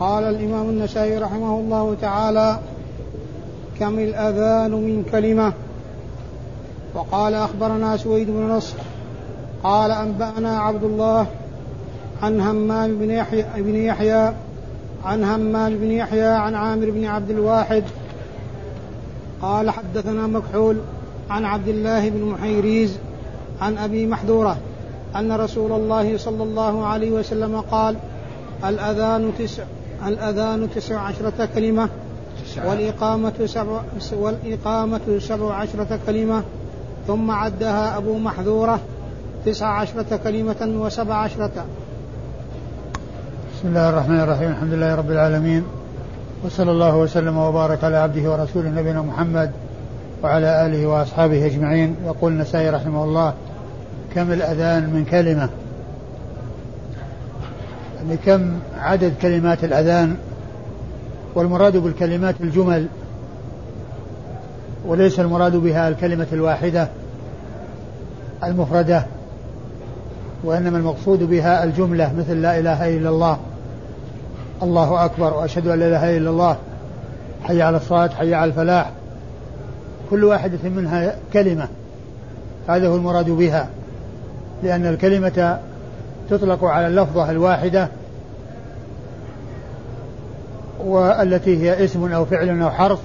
قال الإمام النسائي رحمه الله تعالى كم الأذان من كلمة؟ وقال أخبرنا سويد بن نصر قال أنبأنا عبد الله عن همام بن يحيى بن يحيى عن همام بن يحيى عن عامر بن عبد الواحد قال حدثنا مكحول عن عبد الله بن محيريز عن أبي محذورة أن رسول الله صلى الله عليه وسلم قال الأذان تسع. الأذان تسع عشرة كلمة والإقامة سبع والإقامة سبع عشرة كلمة ثم عدها أبو محذورة تسع عشرة كلمة وسبع عشرة. بسم الله الرحمن الرحيم. الحمد لله رب العالمين. وصلى الله وسلم وبارك على عبده ورسوله نبينا محمد وعلى آله وأصحابه أجمعين. يقول النسائي رحمه الله كم الأذان من كلمة؟ يعني كم عدد كلمات الأذان والمراد بالكلمات الجمل وليس المراد بها الكلمة الواحدة المفردة وإنما المقصود بها الجملة مثل لا إله إلا الله الله أكبر وأشهد أن لا إله إلا الله حي على الصلاة حي على الفلاح. كل واحدة منها كلمة هذا هو المراد بها لأن الكلمة تطلق على اللفظة الواحدة والتي هي اسم أو فعل أو حرف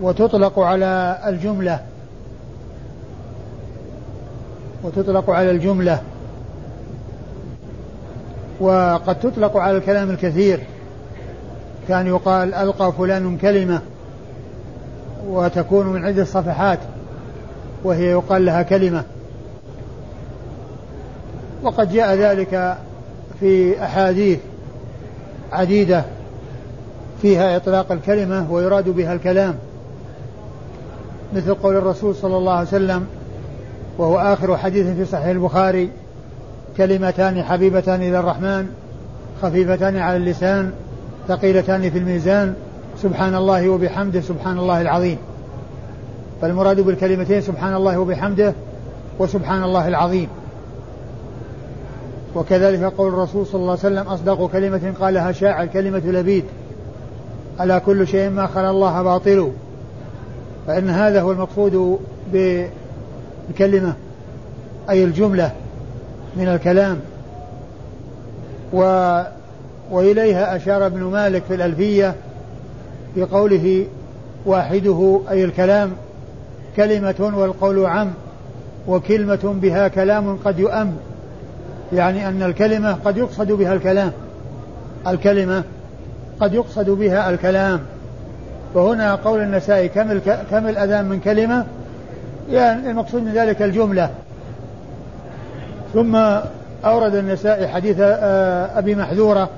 وتطلق على الجملة. وتطلق على الجملة. وقد تطلق على الكلام الكثير. كان يقال ألقى فلان كلمة وتكون من عدة صفحات وهي يقال لها كلمة. وقد جاء ذلك في أحاديث عديدة. فيها إطلاق الكلمة ويراد بها الكلام. مثل قول الرسول صلى الله عليه وسلم وهو آخر حديث في صحيح البخاري كلمتان حبيبتان إلى الرحمن خفيفتان على اللسان ثقيلتان في الميزان سبحان الله وبحمده سبحان الله العظيم. فالمراد بالكلمتين سبحان الله وبحمده وسبحان الله العظيم. وكذلك قول الرسول صلى الله عليه وسلم أصدق كلمة قالها شاعر كلمة لبيد. ألا كل شيء ما خلا الله باطل فإن هذا هو المقصود بالكلمة أي الجملة من الكلام. و وإليها أشار ابن مالك في الألفية في قوله واحدة أي الكلام كلمة والقول عم وكلمة بها كلام قد يؤم. يعني أن الكلمة قد يقصد بها الكلام. الكلمة قد يقصد بها الكلام. وهنا قول النسائي كم كم الأذان من كلمة؟ يعني المقصود من ذلك الجملة. ثم أورد النسائي حديث آه، أبي محذورة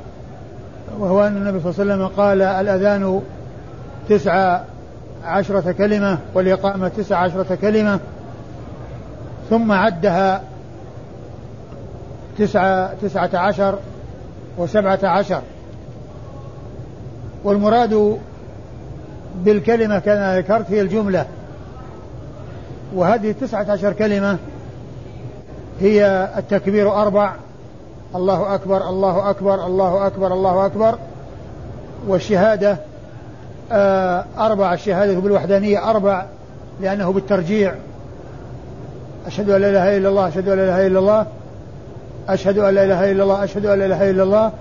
وهو أن النبي صلى الله عليه وسلم قال الأذان تسع عشرة كلمة والإقامة تسع عشرة كلمة ثم عدها تسعة, تسعة عشر وسبعة عشر. والمراد بالكلمة كما ذكرت هي الجملة. وهذه التسعة عشر كلمة هي التكبير أربع. الله أكبر الله أكبر الله أكبر الله أكبر. والشهادة آه، أربع. الشهادة بالوحدانية أربع لأنه بالترجيع. أشهد أن لا إله إلا الله أشهد أن لا إله إلا الله أشهد أن لا إله إلا الله أشهد أن لا إله إلا الله.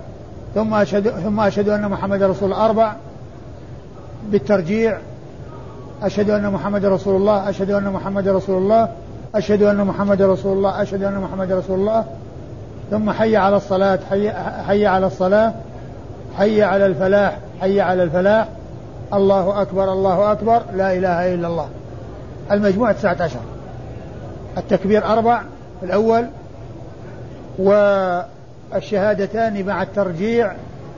ثم أشهد ثم أشهد أن محمد رسول أربع بالترجيع. أشهد أن محمد رسول الله أشهد أن محمد رسول الله أشهد أن محمد رسول الله أشهد أن محمد رسول الله. ثم حي على الصلاة حي, حي على الصلاة حي على الفلاح حي على الفلاح. الله أكبر الله أكبر لا إله إلا الله. المجموع تسعة عشر. التكبير أربع الأول والشهادتان مع الترجيع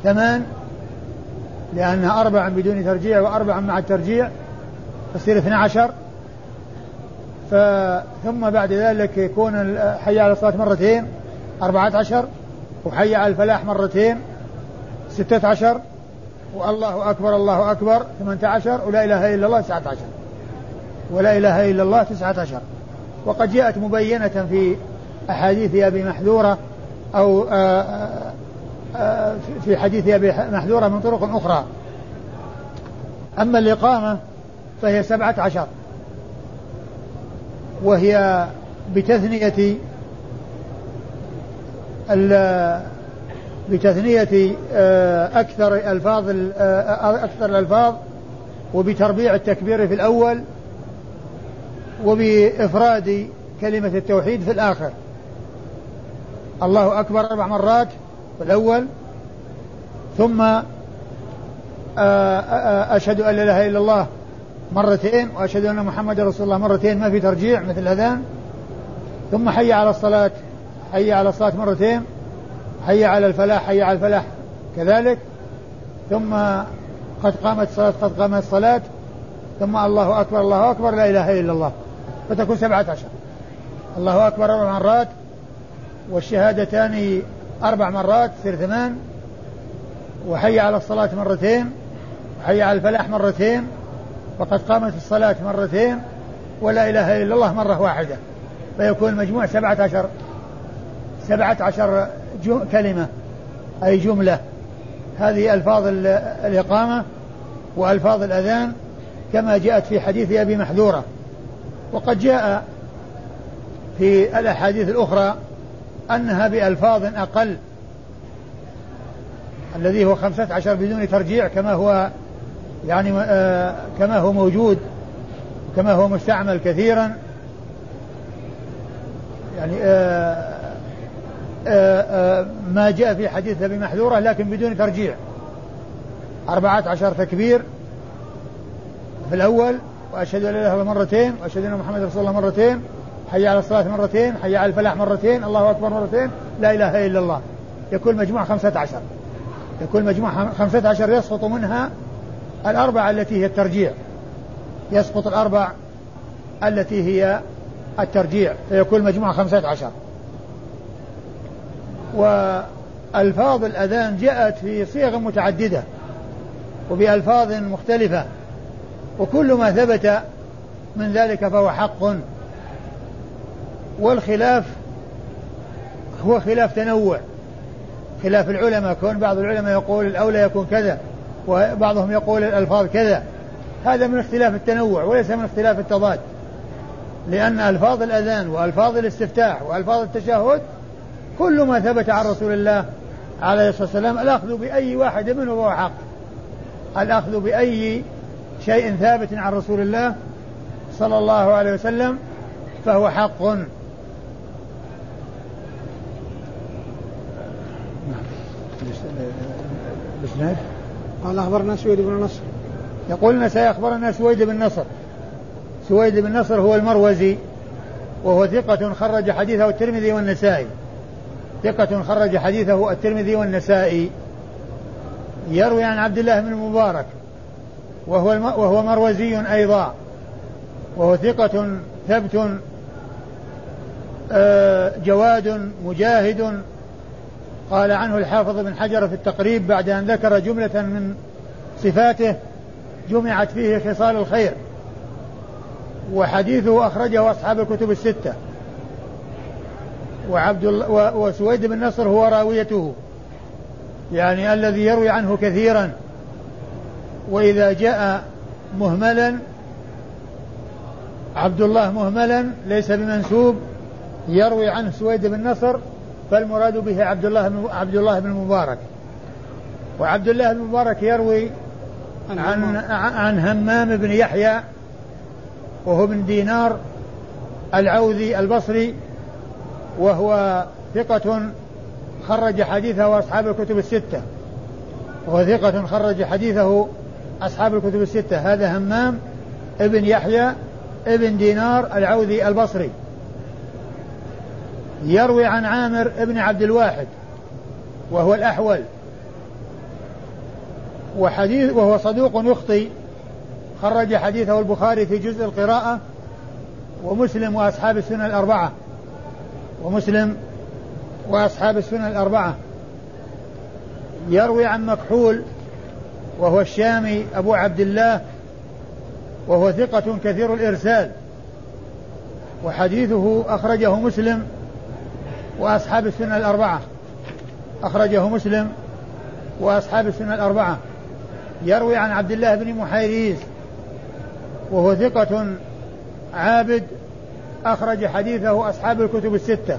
ثمان لأنها أربع بدون ترجيع وأربع مع الترجيع تصير اثنى عشر. ثم بعد ذلك يكون حي على الصلاة مرتين أربعة عشر وحي على الفلاح مرتين ستة عشر والله أكبر الله أكبر ثمانية عشر ولا إله إلا الله تسعة عشر. ولا إله إلا الله تسعة عشر. وقد جاءت مبينة في أحاديث أبي محذورة أو آه، آآ آه، في حديث أبي محذورة من طرق أخرى. أما الإقامة فهي سبعة عشر. وهي بتثنية بتثنية آه، أكثر ألفاظ آه، أكثر الألفاظ وبتربيع التكبير في الأول وبإفراد كلمة التوحيد في الآخر. الله أكبر أربع مرات الأول ثم آه، أشهد أن لا إله إلا الله مرتين وأشهد أن محمد رسول الله مرتين ما في ترجيع مثل الأذان ثم حي على الصلاة حي على الصلاة مرتين حي على الفلاح حي على الفلاح كذلك. ثم قد قامت الصلاة قد قامت الصلاة. ثم الله أكبر الله أكبر لا إله إلا الله. فتكون سبعة عشر. الله أكبر أربع مرات. والشهادتان أربع مرات تصير ثمان وحي على الصلاة مرتين وحي على الفلاح مرتين وقد قامت الصلاة مرتين ولا إله إلا الله مرة واحدة. فيكون المجموع سبعة عشر سبعة عشر كلمة أي جملة. هذه ألفاظ الإقامة وألفاظ الأذان كما جاءت في حديث أبي محذورة. وقد جاء في الأحاديث الأخرى أنها بألفاظ أقل. الذي هو خمسة عشر بدون ترجيع كما هو يعني آه كما هو موجود كما هو مستعمل كثيرا. يعني آه آه ما جاء في حديث أبي محذورة لكن بدون ترجيع. أربعة عشر تكبير في الأول وأشهد أن لا إله إلا مرتين وأشهد أن محمد رسول الله مرتين. حي على الصلاة مرتين حي على الفلاح مرتين الله أكبر مرتين لا إله إلا الله. يكون مجموع خمسة عشر. يكون مجموع خمسة عشر يسقط منها الأربعة التي هي الترجيع. يسقط الأربع التي هي الترجيع. فيكون مجموع خمسة عشر. وألفاظ الأذان جاءت في صيغ متعددة وبألفاظ مختلفة وكل ما ثبت من ذلك فهو حق. والخلاف هو خلاف تنوع. خلاف العلماء كون بعض العلماء يقول الأولى يكون كذا وبعضهم يقول الألفاظ كذا. هذا من اختلاف التنوع وليس من اختلاف التضاد. لأن ألفاظ الأذان وألفاظ الاستفتاح وألفاظ التشهد كل ما ثبت عن رسول الله عليه الصلاة والسلام الأخذ بأي واحد منه فهو حق. الأخذ بأي شيء ثابت عن رسول الله صلى الله عليه وسلم فهو حق. الاسناد قال أخبرنا سويد بن نصر. يقول النسائي اخبرنا سويد بن نصر. سويد بن نصر هو المروزي وهو ثقة خرج حديثه الترمذي والنسائي. ثقة خرج حديثه الترمذي والنسائي. يروي عن عبد الله بن المبارك وهو وهو مروزي أيضا. وهو ثقة ثبت آه، جواد مجاهد قال عنه الحافظ بن حجر في التقريب بعد أن ذكر جملة من صفاته جمعت فيه خصال الخير وحديثه أخرجه أصحاب الكتب الستة وعبد وسويد بن نصر هو راويته يعني الذي يروي عنه كثيرا وإذا جاء مهملا عبد الله مهملا ليس بمنسوب يروي عنه سويد بن نصر فالمراد به عبد الله بن عبد الله بن المبارك. وعبد الله بن المبارك يروي عن عن همام. بن يحيى وهو بن دينار العوذي البصري وهو ثقة خرج حديثه أصحاب الكتب الستة. وهو ثقة خرج حديثه أصحاب الكتب الستة. هذا همام ابن يحيى ابن دينار العوذي البصري. يروي عن عامر ابن عبد الواحد وهو الأحول. وحديث وهو صدوق يخطي خرج حديثه البخاري في جزء القراءة ومسلم وأصحاب السنن الأربعة. ومسلم وأصحاب السنن الأربعة. يروي عن مكحول وهو الشامي أبو عبد الله وهو ثقة كثير الإرسال. وحديثه أخرجه مسلم وأصحاب السنة الأربعة. أخرجه مسلم وأصحاب السنة الأربعة. يروي عن عبد الله بن محيريز وهو ثقة عابد أخرج حديثه أصحاب الكتب الستة.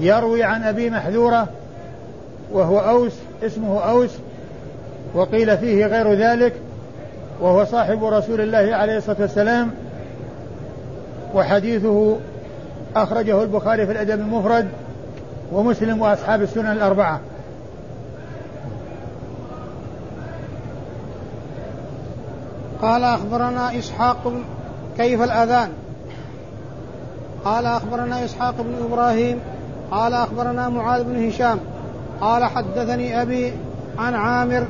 يروي عن أبي محذورة وهو أوس اسمه أوس وقيل فيه غير ذلك وهو صاحب رسول الله عليه الصلاة والسلام وحديثه أخرجه البخاري في الأدب المفرد ومسلم وأصحاب السنن الأربعة. قال أخبرنا إسحاق كيف الأذان؟ قال أخبرنا إسحاق بن إبراهيم قال أخبرنا معاذ بن هشام قال حدثني أبي عن عامر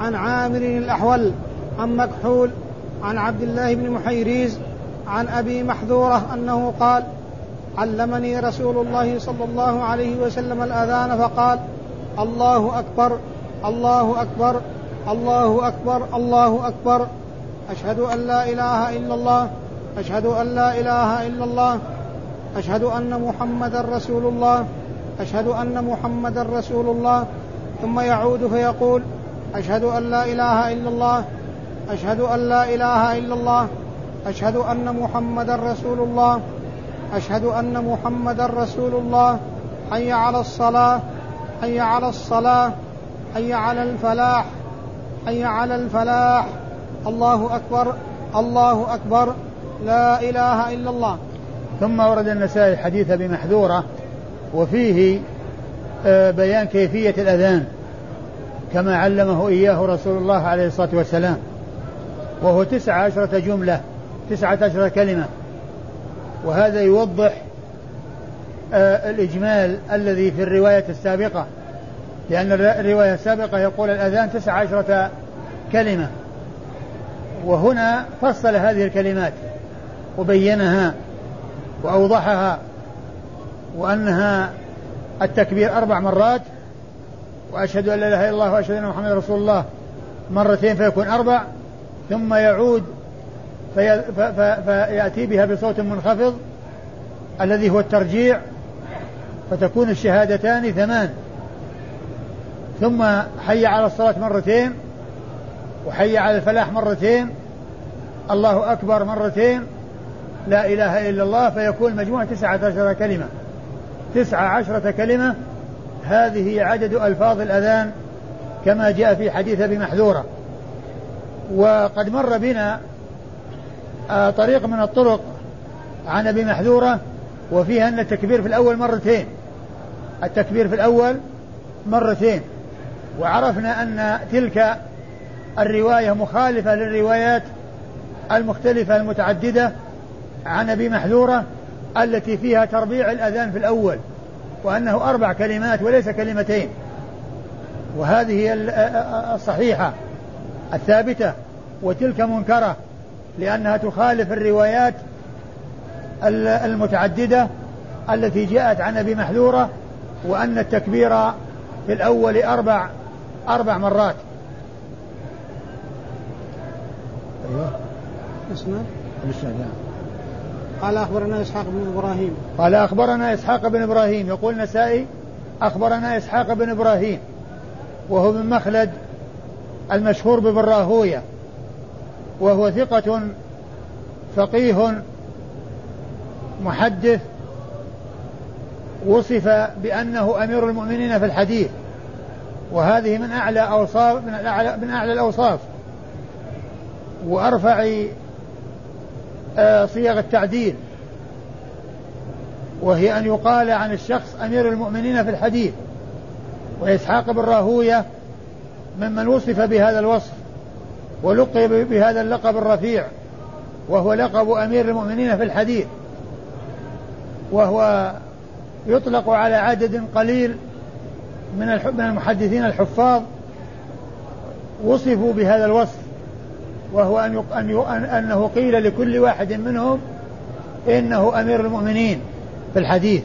عن عامر الأحول عن مكحول عن عبد الله بن محيريز عن أبي محذورة أنه قال علمني رسول الله صلى الله عليه وسلم الأذان فقال الله أكبر الله أكبر الله أكبر الله أكبر. أشهد أن لا إله إلا الله أشهد أن لا إله إلا الله أشهد أن محمدا رسول الله أشهد أن محمدا رسول الله. ثم يعود فيقول أشهد أن لا إله إلا الله أشهد أن لا إله إلا الله أشهد أن محمدا رسول الله. أشهد أن محمدا رسول الله حي على الصلاة حي على الصلاة حي على الفلاح حي على الفلاح. الله أكبر الله أكبر. لا إله إلا الله. ثم ورد النسائي حديث أبي محذورة وفيه آه، بيان كيفية الأذان كما علمه إياه رسول الله عليه الصلاة والسلام. وهو تسع عشرة جملة تسعة عشرة كلمة. وهذا يوضح آه، الإجمال الذي في الرواية السابقة لأن الرواية السابقة يقول الأذان تسع عشرة كلمة. وهنا فصل هذه الكلمات وبينها وأوضحها وأنها التكبير أربع مرات وأشهد أن لا إله إلا الله وأشهد أن محمدا رسول الله مرتين فيكون أربع ثم يعود في فيأتي بها بصوت منخفض الذي هو الترجيع فتكون الشهادتان ثمان. ثم حي على الصلاة مرتين وحي على الفلاح مرتين الله أكبر مرتين لا إله إلا الله فيكون مجموع تسعة عشر كلمة. تسعة عشرة كلمة هذه عدد ألفاظ الأذان كما جاء في حديث أبي محذورة. وقد مر بنا طريق من الطرق عن أبي محذورة وفيها أن التكبير في الأول مرتين. التكبير في الأول مرتين. وعرفنا أن تلك الرواية مخالفة للروايات المختلفة المتعددة عن أبي محذورة التي فيها تربيع الأذان في الأول وأنه أربع كلمات وليس كلمتين. وهذه هي الصحيحة الثابتة وتلك منكرة. لأنها تخالف الروايات المتعددة التي جاءت عن أبي محذورة وأن التكبير في الأول أربع أربع مرات. أيوه. اسمع قال أخبرنا إسحاق بن إبراهيم. قال أخبرنا إسحاق بن إبراهيم. يقول نسائي أخبرنا إسحاق بن إبراهيم وهو من مخلد المشهور بابن راهوية وهو ثقة فقيه محدث وصف بأنه أمير المؤمنين في الحديث وهذه من أعلى أوصاف من أعلى من أعلى الأوصاف. وأرفع آه، صيغ التعديل. وهي أن يقال عن الشخص أمير المؤمنين في الحديث. وإسحاق بن راهوية ممن وصف بهذا الوصف. ولقب بهذا اللقب الرفيع وهو لقب أمير المؤمنين في الحديث وهو يطلق على عدد قليل من المحدثين الحفاظ وصفوا بهذا الوصف وهو أن أن أنه قيل لكل واحد منهم إنه أمير المؤمنين في الحديث.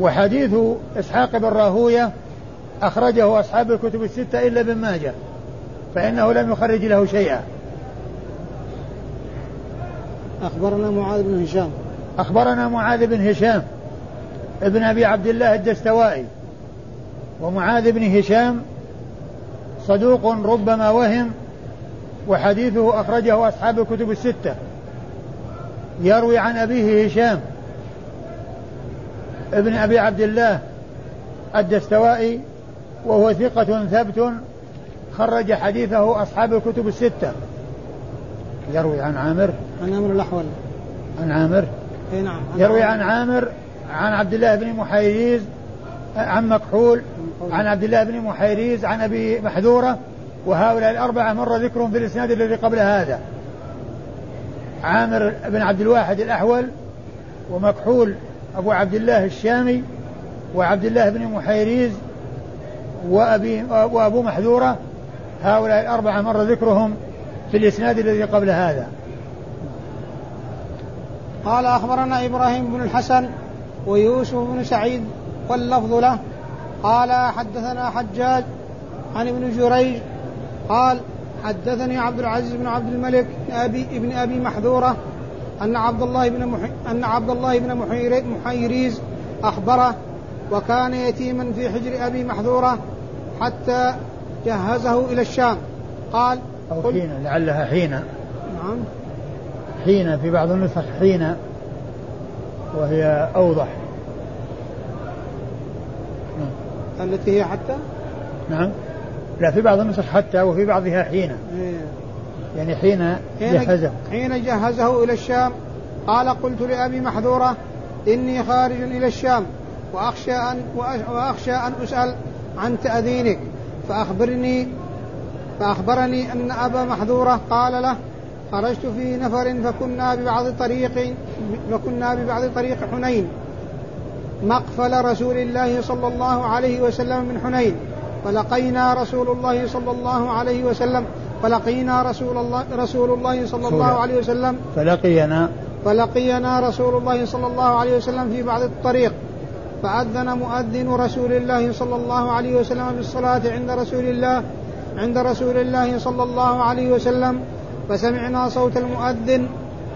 وحديث إسحاق بن راهوية أخرجه أصحاب الكتب الستة إلا ابن ماجه فإنه لم يخرج له شيئا. أخبرنا معاذ بن هشام. أخبرنا معاذ بن هشام ابن أبي عبد الله الدستوائي. ومعاذ بن هشام صدوق ربما وهم وحديثه أخرجه أصحاب الكتب الستة. يروي عن أبيه هشام ابن أبي عبد الله الدستوائي وهو ثقة ثبت خرج حديثه أصحاب الكتب الستة. يروي عن عامر. عن عامر الأحول. عن عامر. أي نعم يروي عن عامر عن عبد الله بن محيريز عن مكحول. عن عبد الله بن محيريز عن أبي محذورة وهؤلاء الأربعة مر ذكرهم في الإسناد الذي قبل هذا. عامر بن عبد الواحد الأحول ومكحول أبو عبد الله الشامي وعبد الله بن محيريز وأبي وأبو محذورة هؤلاء الأربعة مر ذكرهم في الإسناد الذي قبل هذا. قال أخبرنا إبراهيم بن الحسن ويوسف بن سعيد واللفظ له. قال حدثنا حجاج عن ابن جريج قال حدثني عبد العزيز بن عبد الملك ابي ابن أبي محذورة أن عبد الله بن محي أن عبد الله بن محيريز أخبره وكان يتيما في حجر أبي محذورة حتى جهزه إلى الشام. قال أو حين لعلها حين. نعم. حين في بعض النسخ حين وهي أوضح. نعم. التي هي حتى؟ نعم. لا في بعض النسخ حتى وفي بعضها حين. إيه. يعني حين جهزه. حين جهزه إلى الشام قال قلت لأبي محذورة إني خارج إلى الشام. وأخشى أن وأخشى أن أسأل عن تأذينك. فأخبرني فأخبرني أن أبا محذورة قال له خرجت في نفر فكنا ببعض طريق فكنا ببعض طريق حنين مقفل رسول الله صلى الله عليه وسلم من حنين. فلقينا رسول الله صلى الله عليه وسلم فلقينا رسول الله رسول الله صلى الله عليه وسلم فلقينا. فلقينا رسول الله صلى الله عليه وسلم في بعض الطريق. فأذن مؤذن رسول الله صلى الله عليه وسلم بالصلاة عند رسول الله عند رسول الله صلى الله عليه وسلم فسمعنا صوت المؤذن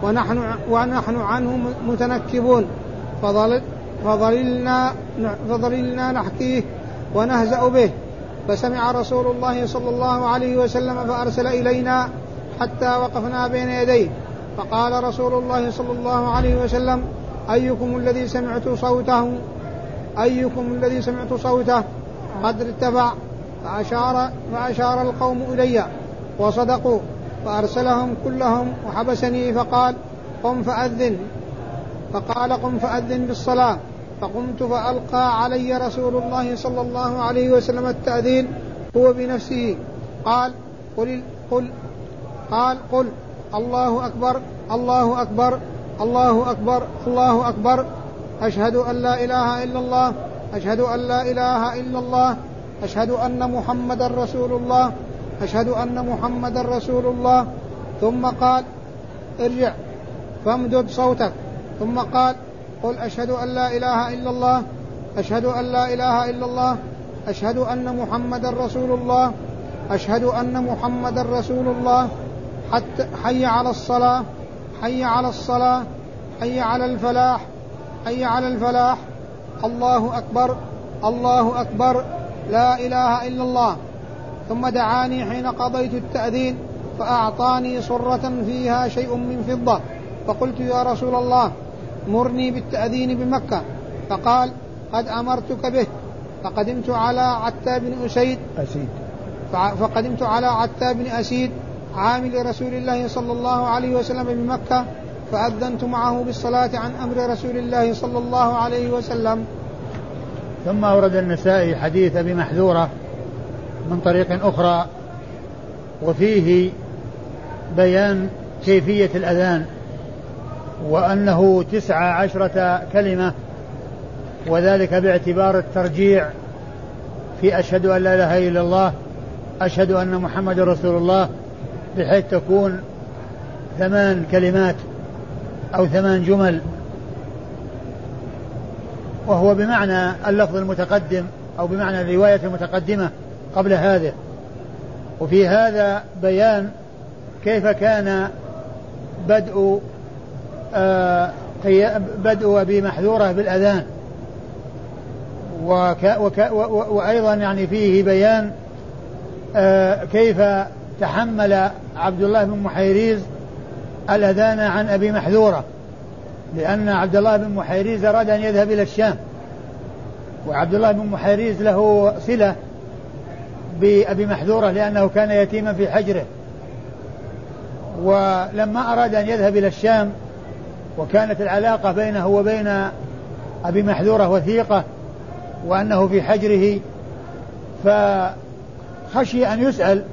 ونحن ونحن عنه متنكبون فظل فظللنا فظللنا نحكيه ونهزأ به فسمع رسول الله صلى الله عليه وسلم فأرسل إلينا حتى وقفنا بين يديه فقال رسول الله صلى الله عليه وسلم أيكم الذي سمعت صوته؟ أيكم الذي سمعت صوته؟ قد ارتفع فأشار فأشار القوم إلي وصدقوا فأرسلهم كلهم وحبسني فقال قم فأذن. فقال قم فأذن بالصلاة. فقمت فألقى علي رسول الله صلى الله عليه وسلم التأذين هو بنفسه. قال قل قل قال قل الله أكبر الله أكبر الله أكبر الله أكبر. أشهد أن لا إله إلا الله أشهد أن لا إله إلا الله أشهد أن محمدا رسول الله أشهد أن محمدا رسول الله. ثم قال ارجع فامدد صوتك. ثم قال قل أشهد أن لا إله إلا الله أشهد أن لا إله إلا الله أشهد أن محمدا رسول الله أشهد أن محمدا رسول الله. حتى حي على الصلاة حي على الصلاة حي على الفلاح حي على الفلاح. الله أكبر. الله أكبر. لا إله إلا الله. ثم دعاني حين قضيت التأذين فأعطاني صرة فيها شيء من فضة. فقلت يا رسول الله مرني بالتأذين بمكة. فقال قد أمرتك به. فقدمت على عتاب بن أسيد. أسيد. فقدمت على عتاب بن أسيد عامل رسول الله صلى الله عليه وسلم بمكة. فأذنت معه بالصلاة عن أمر رسول الله صلى الله عليه وسلم. ثم أورد النسائي حديث أبي محذورة من طريق أخرى وفيه بيان كيفية الأذان وأنه تسعة عشرة كلمة وذلك باعتبار الترجيع في أشهد أن لا إله إلا الله أشهد أن محمد رسول الله بحيث تكون ثمان كلمات. أو ثمان جمل وهو بمعنى اللفظ المتقدم أو بمعنى الرواية المتقدمة قبل هذا وفي هذا بيان كيف كان بدء آه بدء أبي محذورة بالأذان. وك وك وأيضا يعني فيه بيان آه كيف تحمل عبد الله بن محيريز الأذان عن أبي محذورة لأن عبد الله بن محيريز أراد أن يذهب إلى الشام. وعبد الله بن محيريز له صلة بأبي محذورة لأنه كان يتيما في حجره. ولما أراد أن يذهب إلى الشام وكانت العلاقة بينه وبين أبي محذورة وثيقة وأنه في حجره فخشي أن يسأل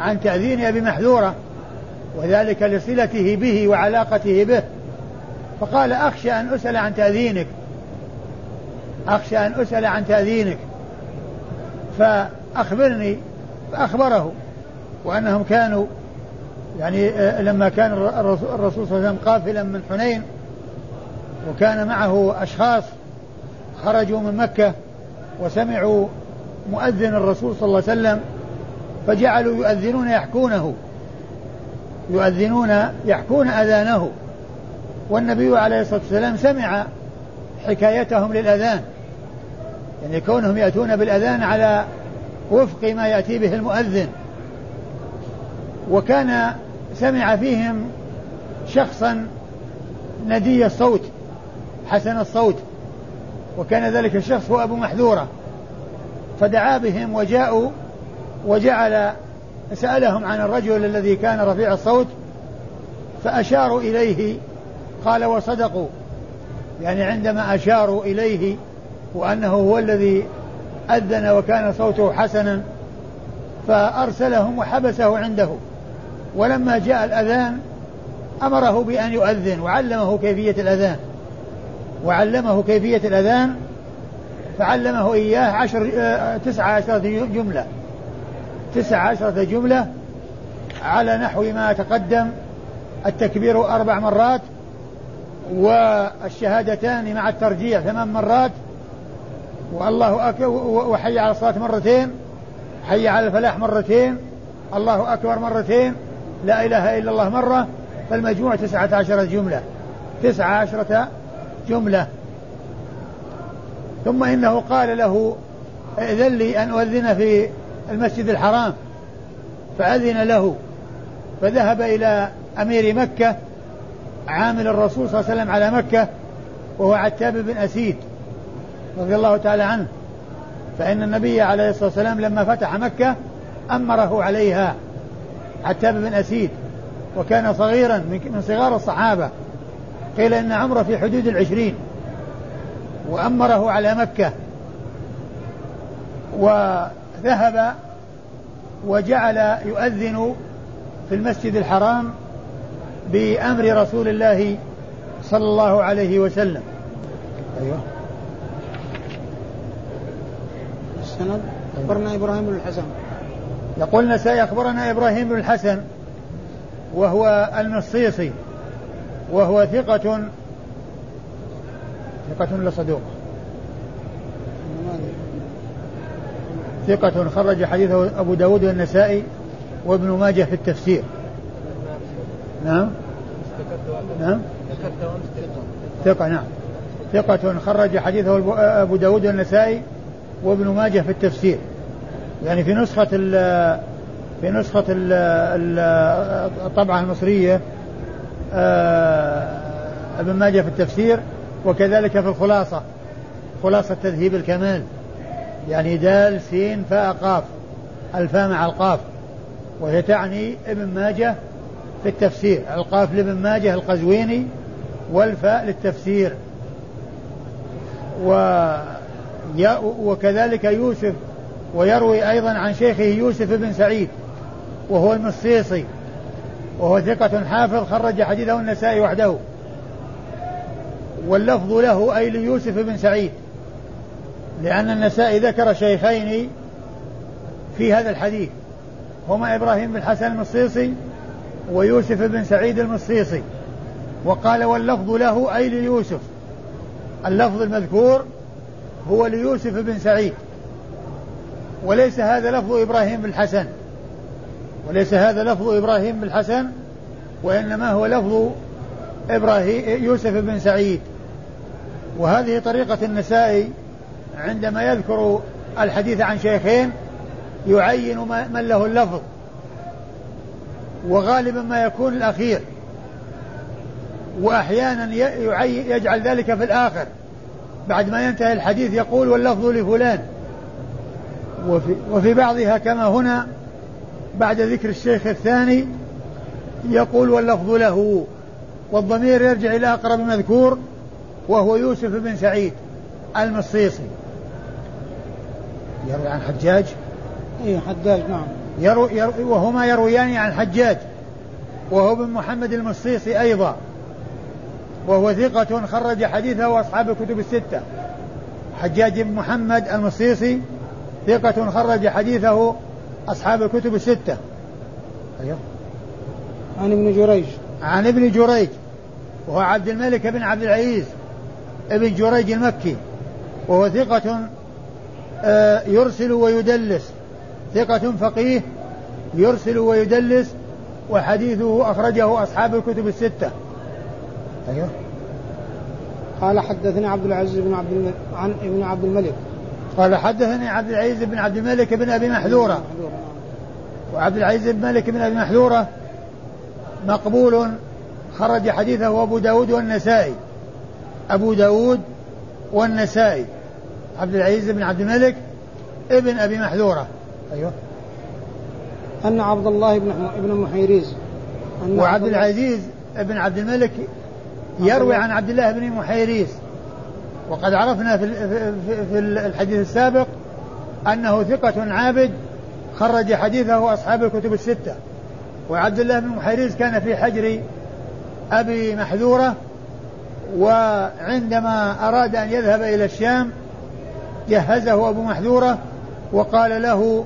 عن تأذين أبي محذورة. وذلك لصلته به وعلاقته به. فقال أخشى أن أسأل عن تأذينك. أخشى أن أسأل عن تأذينك. فأخبرني فأخبره. وأنهم كانوا يعني آه، لما كان الرسول صلى الله عليه وسلم قافلا من حنين وكان معه أشخاص خرجوا من مكة وسمعوا مؤذن الرسول صلى الله عليه وسلم فجعلوا يؤذنون يحكونه. يؤذنون يحكون أذانه. والنبي عليه الصلاة والسلام سمع حكايتهم للأذان. يعني كونهم يأتون بالأذان على وفق ما يأتي به المؤذن. وكان سمع فيهم شخصا ندي الصوت حسن الصوت. وكان ذلك الشخص هو أبو محذورة. فدعا بهم وجاءوا وجعل سألهم عن الرجل الذي كان رفيع الصوت فأشاروا إليه قال وصدقوا. يعني عندما أشاروا إليه وأنه هو الذي أذن وكان صوته حسنا فأرسلهم وحبسه عنده. ولما جاء الأذان أمره بأن يؤذن وعلمه كيفية الأذان. وعلمه كيفية الأذان فعلمه إياه عشر آه، تسعة عشرة جملة. تسعة عشرة جملة على نحو ما تقدم التكبير أربع مرات والشهادتان مع الترجيع ثمان مرات والله أكبر وحي على الصلاة مرتين حي على الفلاح مرتين الله أكبر مرتين لا إله إلا الله مرة فالمجموع تسعة عشرة جملة تسعة عشرة جملة. ثم إنه قال له ائذن لي أن أؤذن في المسجد الحرام فأذن له فذهب إلى أمير مكة عامل الرسول صلى الله عليه وسلم على مكة وهو عتاب بن أسيد رضي الله تعالى عنه. فإن النبي عليه الصلاة والسلام لما فتح مكة أمره عليها. عتاب بن أسيد. وكان صغيرا من صغار الصحابة. قيل إن عمره في حدود العشرين. وأمره على مكة. وذهب وجعل يؤذن في المسجد الحرام بأمر رسول الله صلى الله عليه وسلم. أيوه. السند؟ أخبرنا إبراهيم بن الحسن. يقول النسائي أخبرنا إبراهيم بن الحسن وهو المصيصي وهو ثقة ثقة ولا ثقة خرج حديثه أبو داود والنسائي وابن ماجه في التفسير. نعم. نعم. ثقة نعم. ثقة خرج حديثه أبو داود والنسائي وابن ماجه في التفسير. يعني في نسخة ال في نسخة ال الطبعة المصرية آه، ابن ماجه في التفسير وكذلك في الخلاصة خلاصة تذهيب الكمال. يعني دال سين فاء قاف. الفاء مع القاف. وهي تعني ابن ماجه في التفسير. القاف لابن ماجه القزويني والفاء للتفسير. و وكذلك يوسف ويروي أيضا عن شيخه يوسف بن سعيد وهو المصيصي. وهو ثقة حافظ خرج حديثه النسائي وحده. واللفظ له أي ليوسف بن سعيد. لأن النسائي ذكر شيخين في هذا الحديث. هما إبراهيم بن حسن المصيصي ويوسف بن سعيد المصيصي. وقال واللفظ له أي ليوسف. اللفظ المذكور هو ليوسف بن سعيد. وليس هذا لفظ إبراهيم بن الحسن وليس هذا لفظ إبراهيم بن الحسن وإنما هو لفظ إبراهيم يوسف بن سعيد. وهذه طريقة النسائي عندما يذكر الحديث عن شيخين يعين من له اللفظ وغالبا ما يكون الأخير. وأحيانا يجعل ذلك في الآخر. بعد ما ينتهي الحديث يقول واللفظ لفلان. وفي, وفي بعضها كما هنا بعد ذكر الشيخ الثاني يقول واللفظ له. والضمير يرجع إلى أقرب مذكور وهو يوسف بن سعيد. المصيصي. يروي عن حجاج؟ اي حجاج نعم. يروي, يروي وهما يرويان عن حجاج. وهو بن محمد المصيصي أيضا. وهو ثقة خرج حديثه وأصحاب الكتب الستة. حجاج بن محمد المصيصي ثقة خرج حديثه أصحاب الكتب الستة. أيوه. عن ابن جريج. عن ابن جريج. وهو عبد الملك بن عبد العزيز. ابن جريج المكي. وهو ثقة آه، يرسل ويدلس. ثقة فقيه يرسل ويدلس وحديثه أخرجه أصحاب الكتب الستة. أيوه. قال حدثني عبد العزيز بن عبد الملك عن ابن عبد الملك. قال حدثني عبد العزيز بن عبد الملك بن أبي محذورة. وعبد العزيز بن مالك بن أبي محذورة مقبول خرج حديثه أبو داود والنسائي. أبو داود والنسائي. عبد العزيز بن عبد الملك ابن أبي محذورة. أيوه. أن عبد الله بن ابن محيريز. وعبد العزيز بن عبد الملك يروي عن عبد الله بن محيريز. وقد عرفنا في في الحديث السابق أنه ثقة عابد خرج حديثه أصحاب الكتب الستة. وعبد الله بن محيريز كان في حجر أبي محذورة وعندما أراد أن يذهب إلى الشام جهزه أبو محذورة وقال له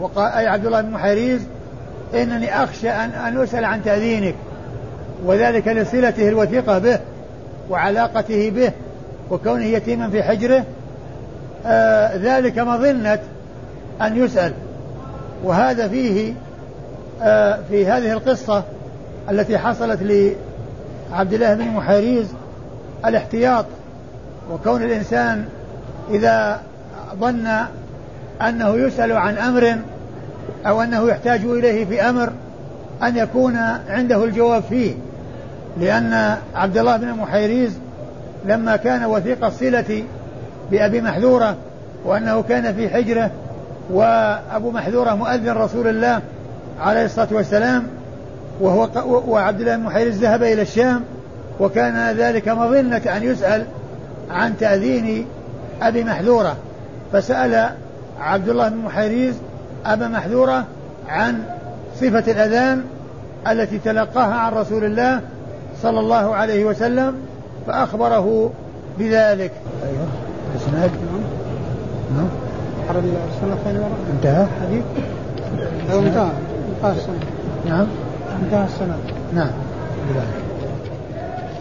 وقال أي عبد الله بن محيريز إنني أخشى أن أن أسأل عن تأذينك وذلك لصلته الوثيقة به وعلاقته به وكونه يتيما في حجره آه ذلك مظنة أن يسأل. وهذا فيه آه في هذه القصة التي حصلت لعبد الله بن محاريز الاحتياط وكون الإنسان إذا ظن أنه يسأل عن أمر أو أنه يحتاج إليه في أمر أن يكون عنده الجواب فيه. لأن عبد الله بن محيريز لما كان وثيق الصلة بأبي محذورة وأنه كان في حجرة وأبو محذورة مؤذن رسول الله عليه الصلاة والسلام وهو وعبد الله بن محيريز ذهب إلى الشام وكان ذلك مظنة أن يسأل عن تأذين أبي محذورة فسأل عبد الله بن محيريز أبا محذورة عن صفة الأذان التي تلقاها عن رسول الله صلى الله عليه وسلم فأخبره بذلك. أيوه الإسناد نعم. نعم. عرض السنة الثانية انتهى. حديث. أو انتهى. انتهى السنة. نعم. انتهى السنة. نعم.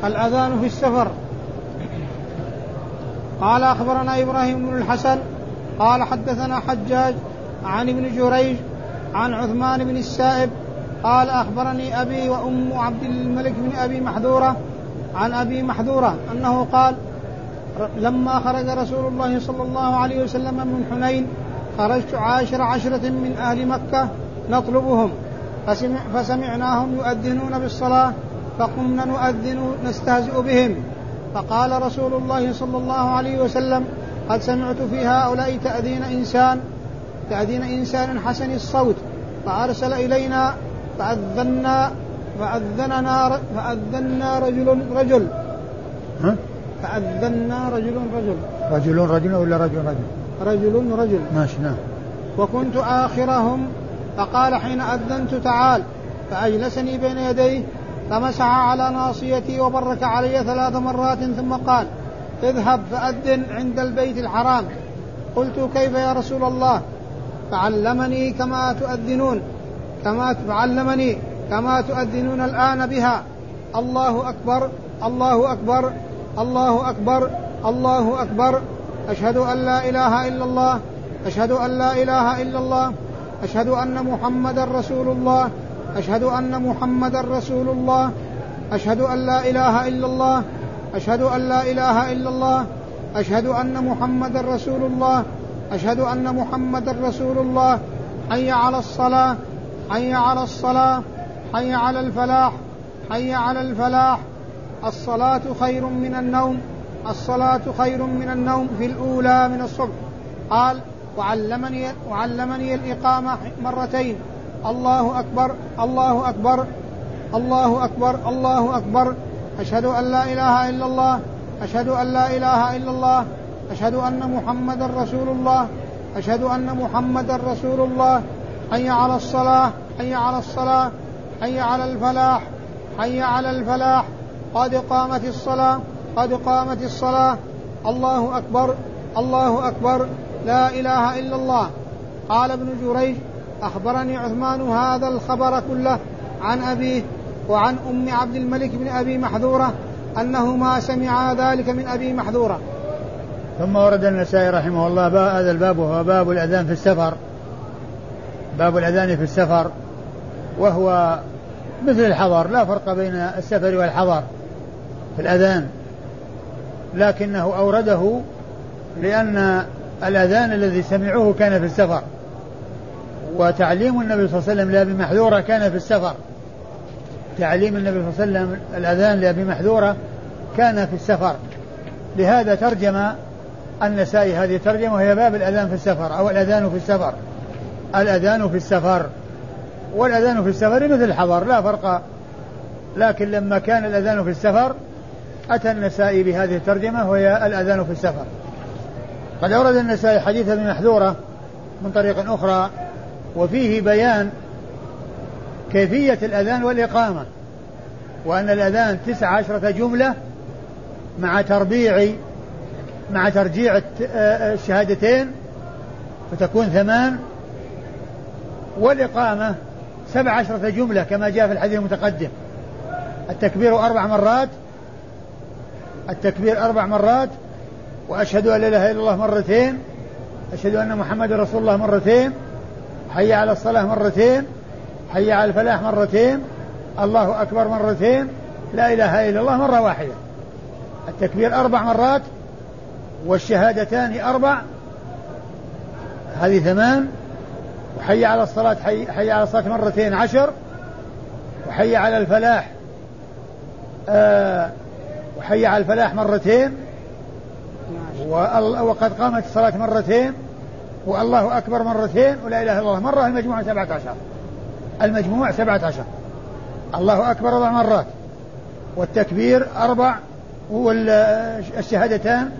الأذان في السفر. قال أخبرنا إبراهيم بن الحسن قال حدثنا حجاج عن ابن جريج عن عثمان بن السائب قال أخبرني أبي وأم عبد الملك بن أبي محذورة عن أبي محذورة أنه قال لما خرج رسول الله صلى الله عليه وسلم من حنين خرجت عاشر عشرة من أهل مكة نطلبهم فسمع فسمعناهم يؤذنون بالصلاة فقمنا نؤذن نستهزئ بهم. فقال رسول الله صلى الله عليه وسلم قد سمعت في هؤلاء تأذين إنسان تأذين إنسان حسن الصوت فأرسل إلينا فأذنا فأذننا فأذنا رجل رجل ها؟ فأذنا رجل رجل رجل رجل ولا رجل رجل؟ رجل رجل ماشي نعم وكنت آخرهم فقال حين أذنت تعال فأجلسني بين يديه فمسح على ناصيتي وبرك علي ثلاث مرات ثم قال اذهب فأذن عند البيت الحرام. قلت كيف يا رسول الله؟ فعلمني كما تؤذنون كما تعلمني كما تؤذنون الآن بها. الله أكبر الله أكبر الله أكبر الله أكبر. أشهد أن لا إله إلا الله أشهد أن لا إله إلا الله أشهد أن محمدا رسول الله. أشهد أن محمدا رسول الله. أشهد أن لا إله إلا الله. أشهد أن لا إله إلا الله. أشهد أن محمدا رسول الله. أشهد أن محمدا رسول الله. حي على الصلاة. حي على الصلاة. حي على الفلاح. حي على الفلاح. الصلاة خير من النوم. الصلاة خير من النوم في الأولى من الصبح. قال وعلمني وعلمني الإقامة مرتين. الله أكبر الله أكبر الله أكبر الله أكبر. أشهد أن لا إله إلا الله أشهد أن لا إله إلا الله أشهد أن محمدا رسول الله أشهد أن محمدا رسول الله. حي على الصلاة حي على الصلاة حي على الفلاح حي على الفلاح. قد قامت الصلاة قد قامت الصلاة. الله أكبر الله أكبر. لا إله إلا الله. قال ابن جريج أخبرني عثمان هذا الخبر كله عن أبيه وعن أم عبد الملك بن أبي محذورة أنهما سمعا ذلك من أبي محذورة. ثم ورد النسائي رحمه الله هذا الباب وهو باب الأذان في السفر. باب الأذان في السفر. وهو مثل الحضر لا فرق بين السفر والحضر في الأذان. لكنه أورده لأن الأذان الذي سمعوه كان في السفر. وتعليم النبي صلى الله عليه وسلم لأبي محذورة كان في السفر. تعليم النبي صلى الله عليه وسلم الأذان لأبي محذورة كان في السفر. لهذا ترجم النسائي هذه الترجمة وهي باب الأذان في السفر أو الأذان في السفر. الأذان في السفر. والأذان في السفر مثل الحضر لا فرق. لكن لما كان الأذان في السفر أتى النسائي بهذه الترجمة وهي الأذان في السفر. قد أورد النسائي حديث ابن محذورة من طريق أخرى وفيه بيان كيفية الأذان والإقامة وأن الأذان تسع عشرة جملة مع تربيع مع ترجيع الشهادتين فتكون ثمان. والإقامة سبع عشرة جملة كما جاء في الحديث المتقدم. التكبير أربع مرات التكبير أربع مرات وأشهد أن لا إله إلا الله مرتين أشهد أن محمد رسول الله مرتين حي على الصلاة مرتين حي على الفلاح مرتين الله أكبر مرتين لا إله إلا الله مرة واحدة. التكبير أربع مرات والشهادتان أربع هذه ثمان وحي على الصلاة حي, حي على الصلاة مرتين عشر وحي على الفلاح آه وحي على الفلاح مرتين وقد قامت الصلاة مرتين والله أكبر مرتين ولا إله إلا الله. مرة المجموع سبعة عشر. المجموع سبعة عشر. الله أكبر أربع مرات. والتكبير أربع والشهادتان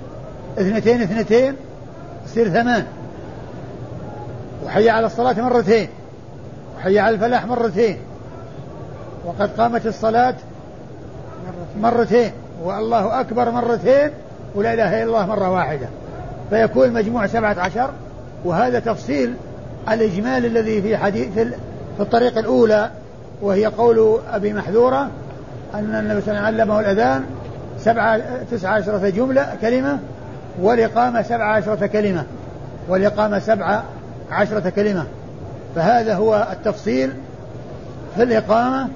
اثنتين اثنتين يصير ثمان. وحي على الصلاة مرتين. وحي على الفلاح مرتين. وقد قامت الصلاة مرتين. والله أكبر مرتين ولا إله إلا الله مرة واحدة. فيكون المجموع سبعة عشر. وهذا تفصيل الإجمال الذي في حديث في الطريقة الأولى وهي قول أبي محذورة أن النبي صلى الله عليه وسلم علمه الأذان سبعة تسعة عشرة جملة كلمة والإقامة سبعة عشرة كلمة والإقامة سبعة عشرة كلمة. فهذا هو التفصيل في الإقامة.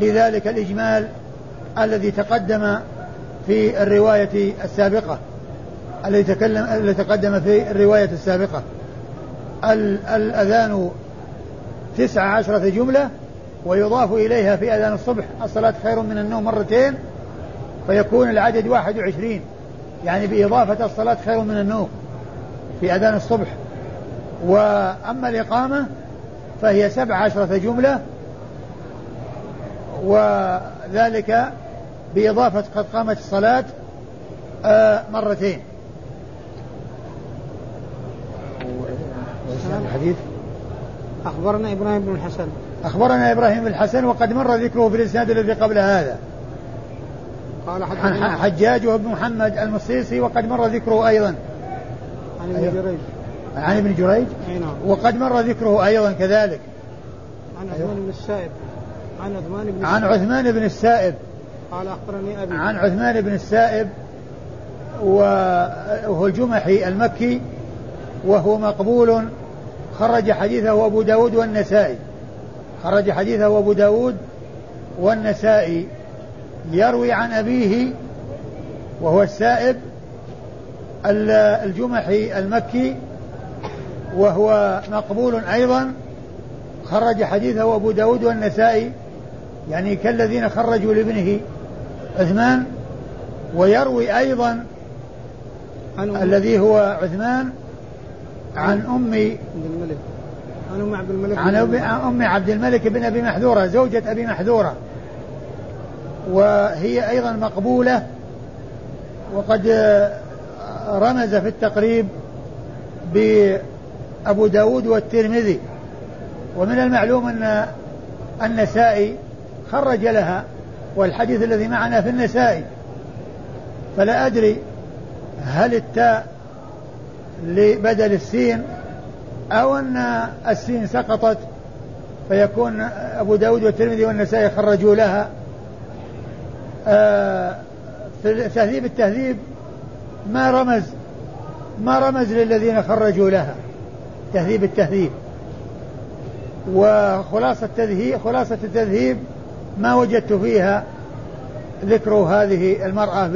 لذلك الإجمال الذي تقدم في الرواية السابقة الذي تكلم الذي تقدم في الرواية السابقة. الأذان تسعة عشرة جملة ويضاف إليها في أذان الصبح. الصلاة خير من النوم مرتين فيكون العدد واحد وعشرين. يعني بإضافة الصلاة خير من النوم في أذان الصبح. وأما الإقامة فهي سبع عشرة جملة وذلك بإضافة قد قامت الصلاة آه، مرتين الحديث؟ أخبرنا إبراهيم بن الحسن. أخبرنا إبراهيم بن الحسن وقد مر ذكره في الإسناد الذي قبل هذا. قال حجاج وابن محمد المصيصي وقد مر ذكره أيضا. عن ابن أيوه. جريج. عن ابن جريج؟ نعم. وقد مر ذكره أيضا كذلك. عن عثمان بن السائب. عن عثمان بن عن عثمان بن السائب. قال أخبرني أبي. عن عثمان بن السائب وهو الجمحي المكي وهو مقبول خرج حديثه أبو داود والنسائي. خرج حديثه أبو داود والنسائي. يروي عن أبيه وهو السائب الجمحي المكي وهو مقبول أيضا. خرج حديثه أبو داود والنسائي. يعني كالذين خرجوا لابنه عثمان. ويروي أيضا الذي هو عثمان عن أم الملك. عن أم عبد الملك عن أم عبد الملك بن أبي محذورة زوجة أبي محذورة. وهي أيضا مقبولة وقد رمز في التقريب بأبو داود والترمذي. ومن المعلوم أن النسائي خرج لها والحديث الذي معنا في النسائي. فلا أدري هل التاء لبدل السين أو أن السين سقطت فيكون أبو داود والترمذي والنسائي خرجوا لها. آه في تهذيب التهذيب ما رمز ما رمز للذين خرجوا لها. تهذيب التهذيب. وخلاصة التذهيب خلاصة التذهيب ما وجدت فيها ذكر هذه المرأة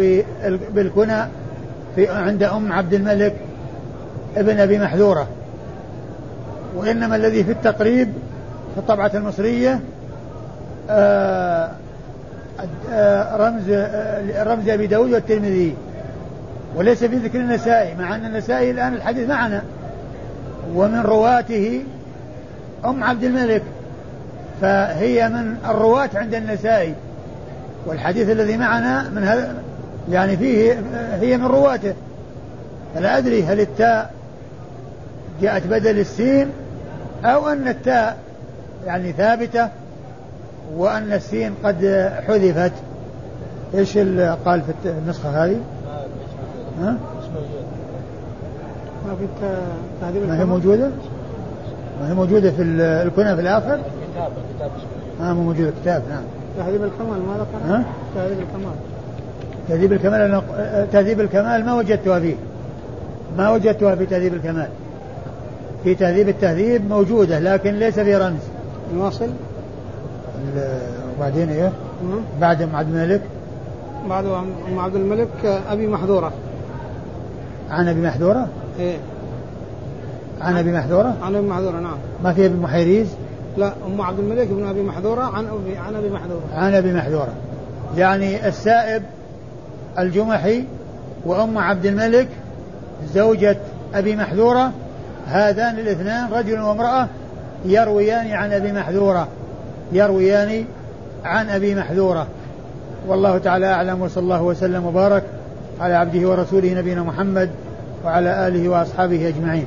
بالكنى في عند أم عبد الملك ابن أبي محذورة. وإنما الذي في التقريب في الطبعة المصرية آه، آه، رمز آه، رمز أبي داود والترمذي. وليس في ذكر النسائي مع أن النسائي الآن الحديث معنا. ومن رواته أم عبد الملك. فهي من الرواة عند النسائي. والحديث الذي معنا من هذا يعني فيه هي من رواته. فلا أدري هل التاء جاءت بدل السين أو أن التاء يعني ثابتة وأن السين قد حذفت إيش قال في النسخة هذه؟ ها؟ ما في تهذيب ما هي موجودة؟ ما هي موجودة في الكنى في الآخر؟ كتاب كتاب آه مو موجودة كتاب نعم تهذيب الكمال ما ذكر؟ ها؟ تهذيب الكمال تهذيب الكمال تهذيب الكمال ما وجدتها فيه ما وجدتها في تهذيب الكمال في تهذيب التهذيب موجودة لكن ليس في رمز. نواصل وبعدين إيه؟ بعد ام عبد الملك. بعد ام عبد الملك أبي محذورة. عن أبي محذورة؟ إيه. عن أبي محذورة؟ عن أبي محذورة نعم. ما في أبي محيريز؟ لا أم عبد الملك بن أبي محذورة عن ابي عن أبي محذورة. عن أبي محذورة. يعني السائب الجمحي وأم عبد الملك زوجة أبي محذورة هذان الاثنان رجل وامرأة يرويان عن أبي محذورة. يرويان عن أبي محذورة. والله تعالى أعلم وصلى الله وسلم وبارك على عبده ورسوله نبينا محمد وعلى آله وأصحابه أجمعين.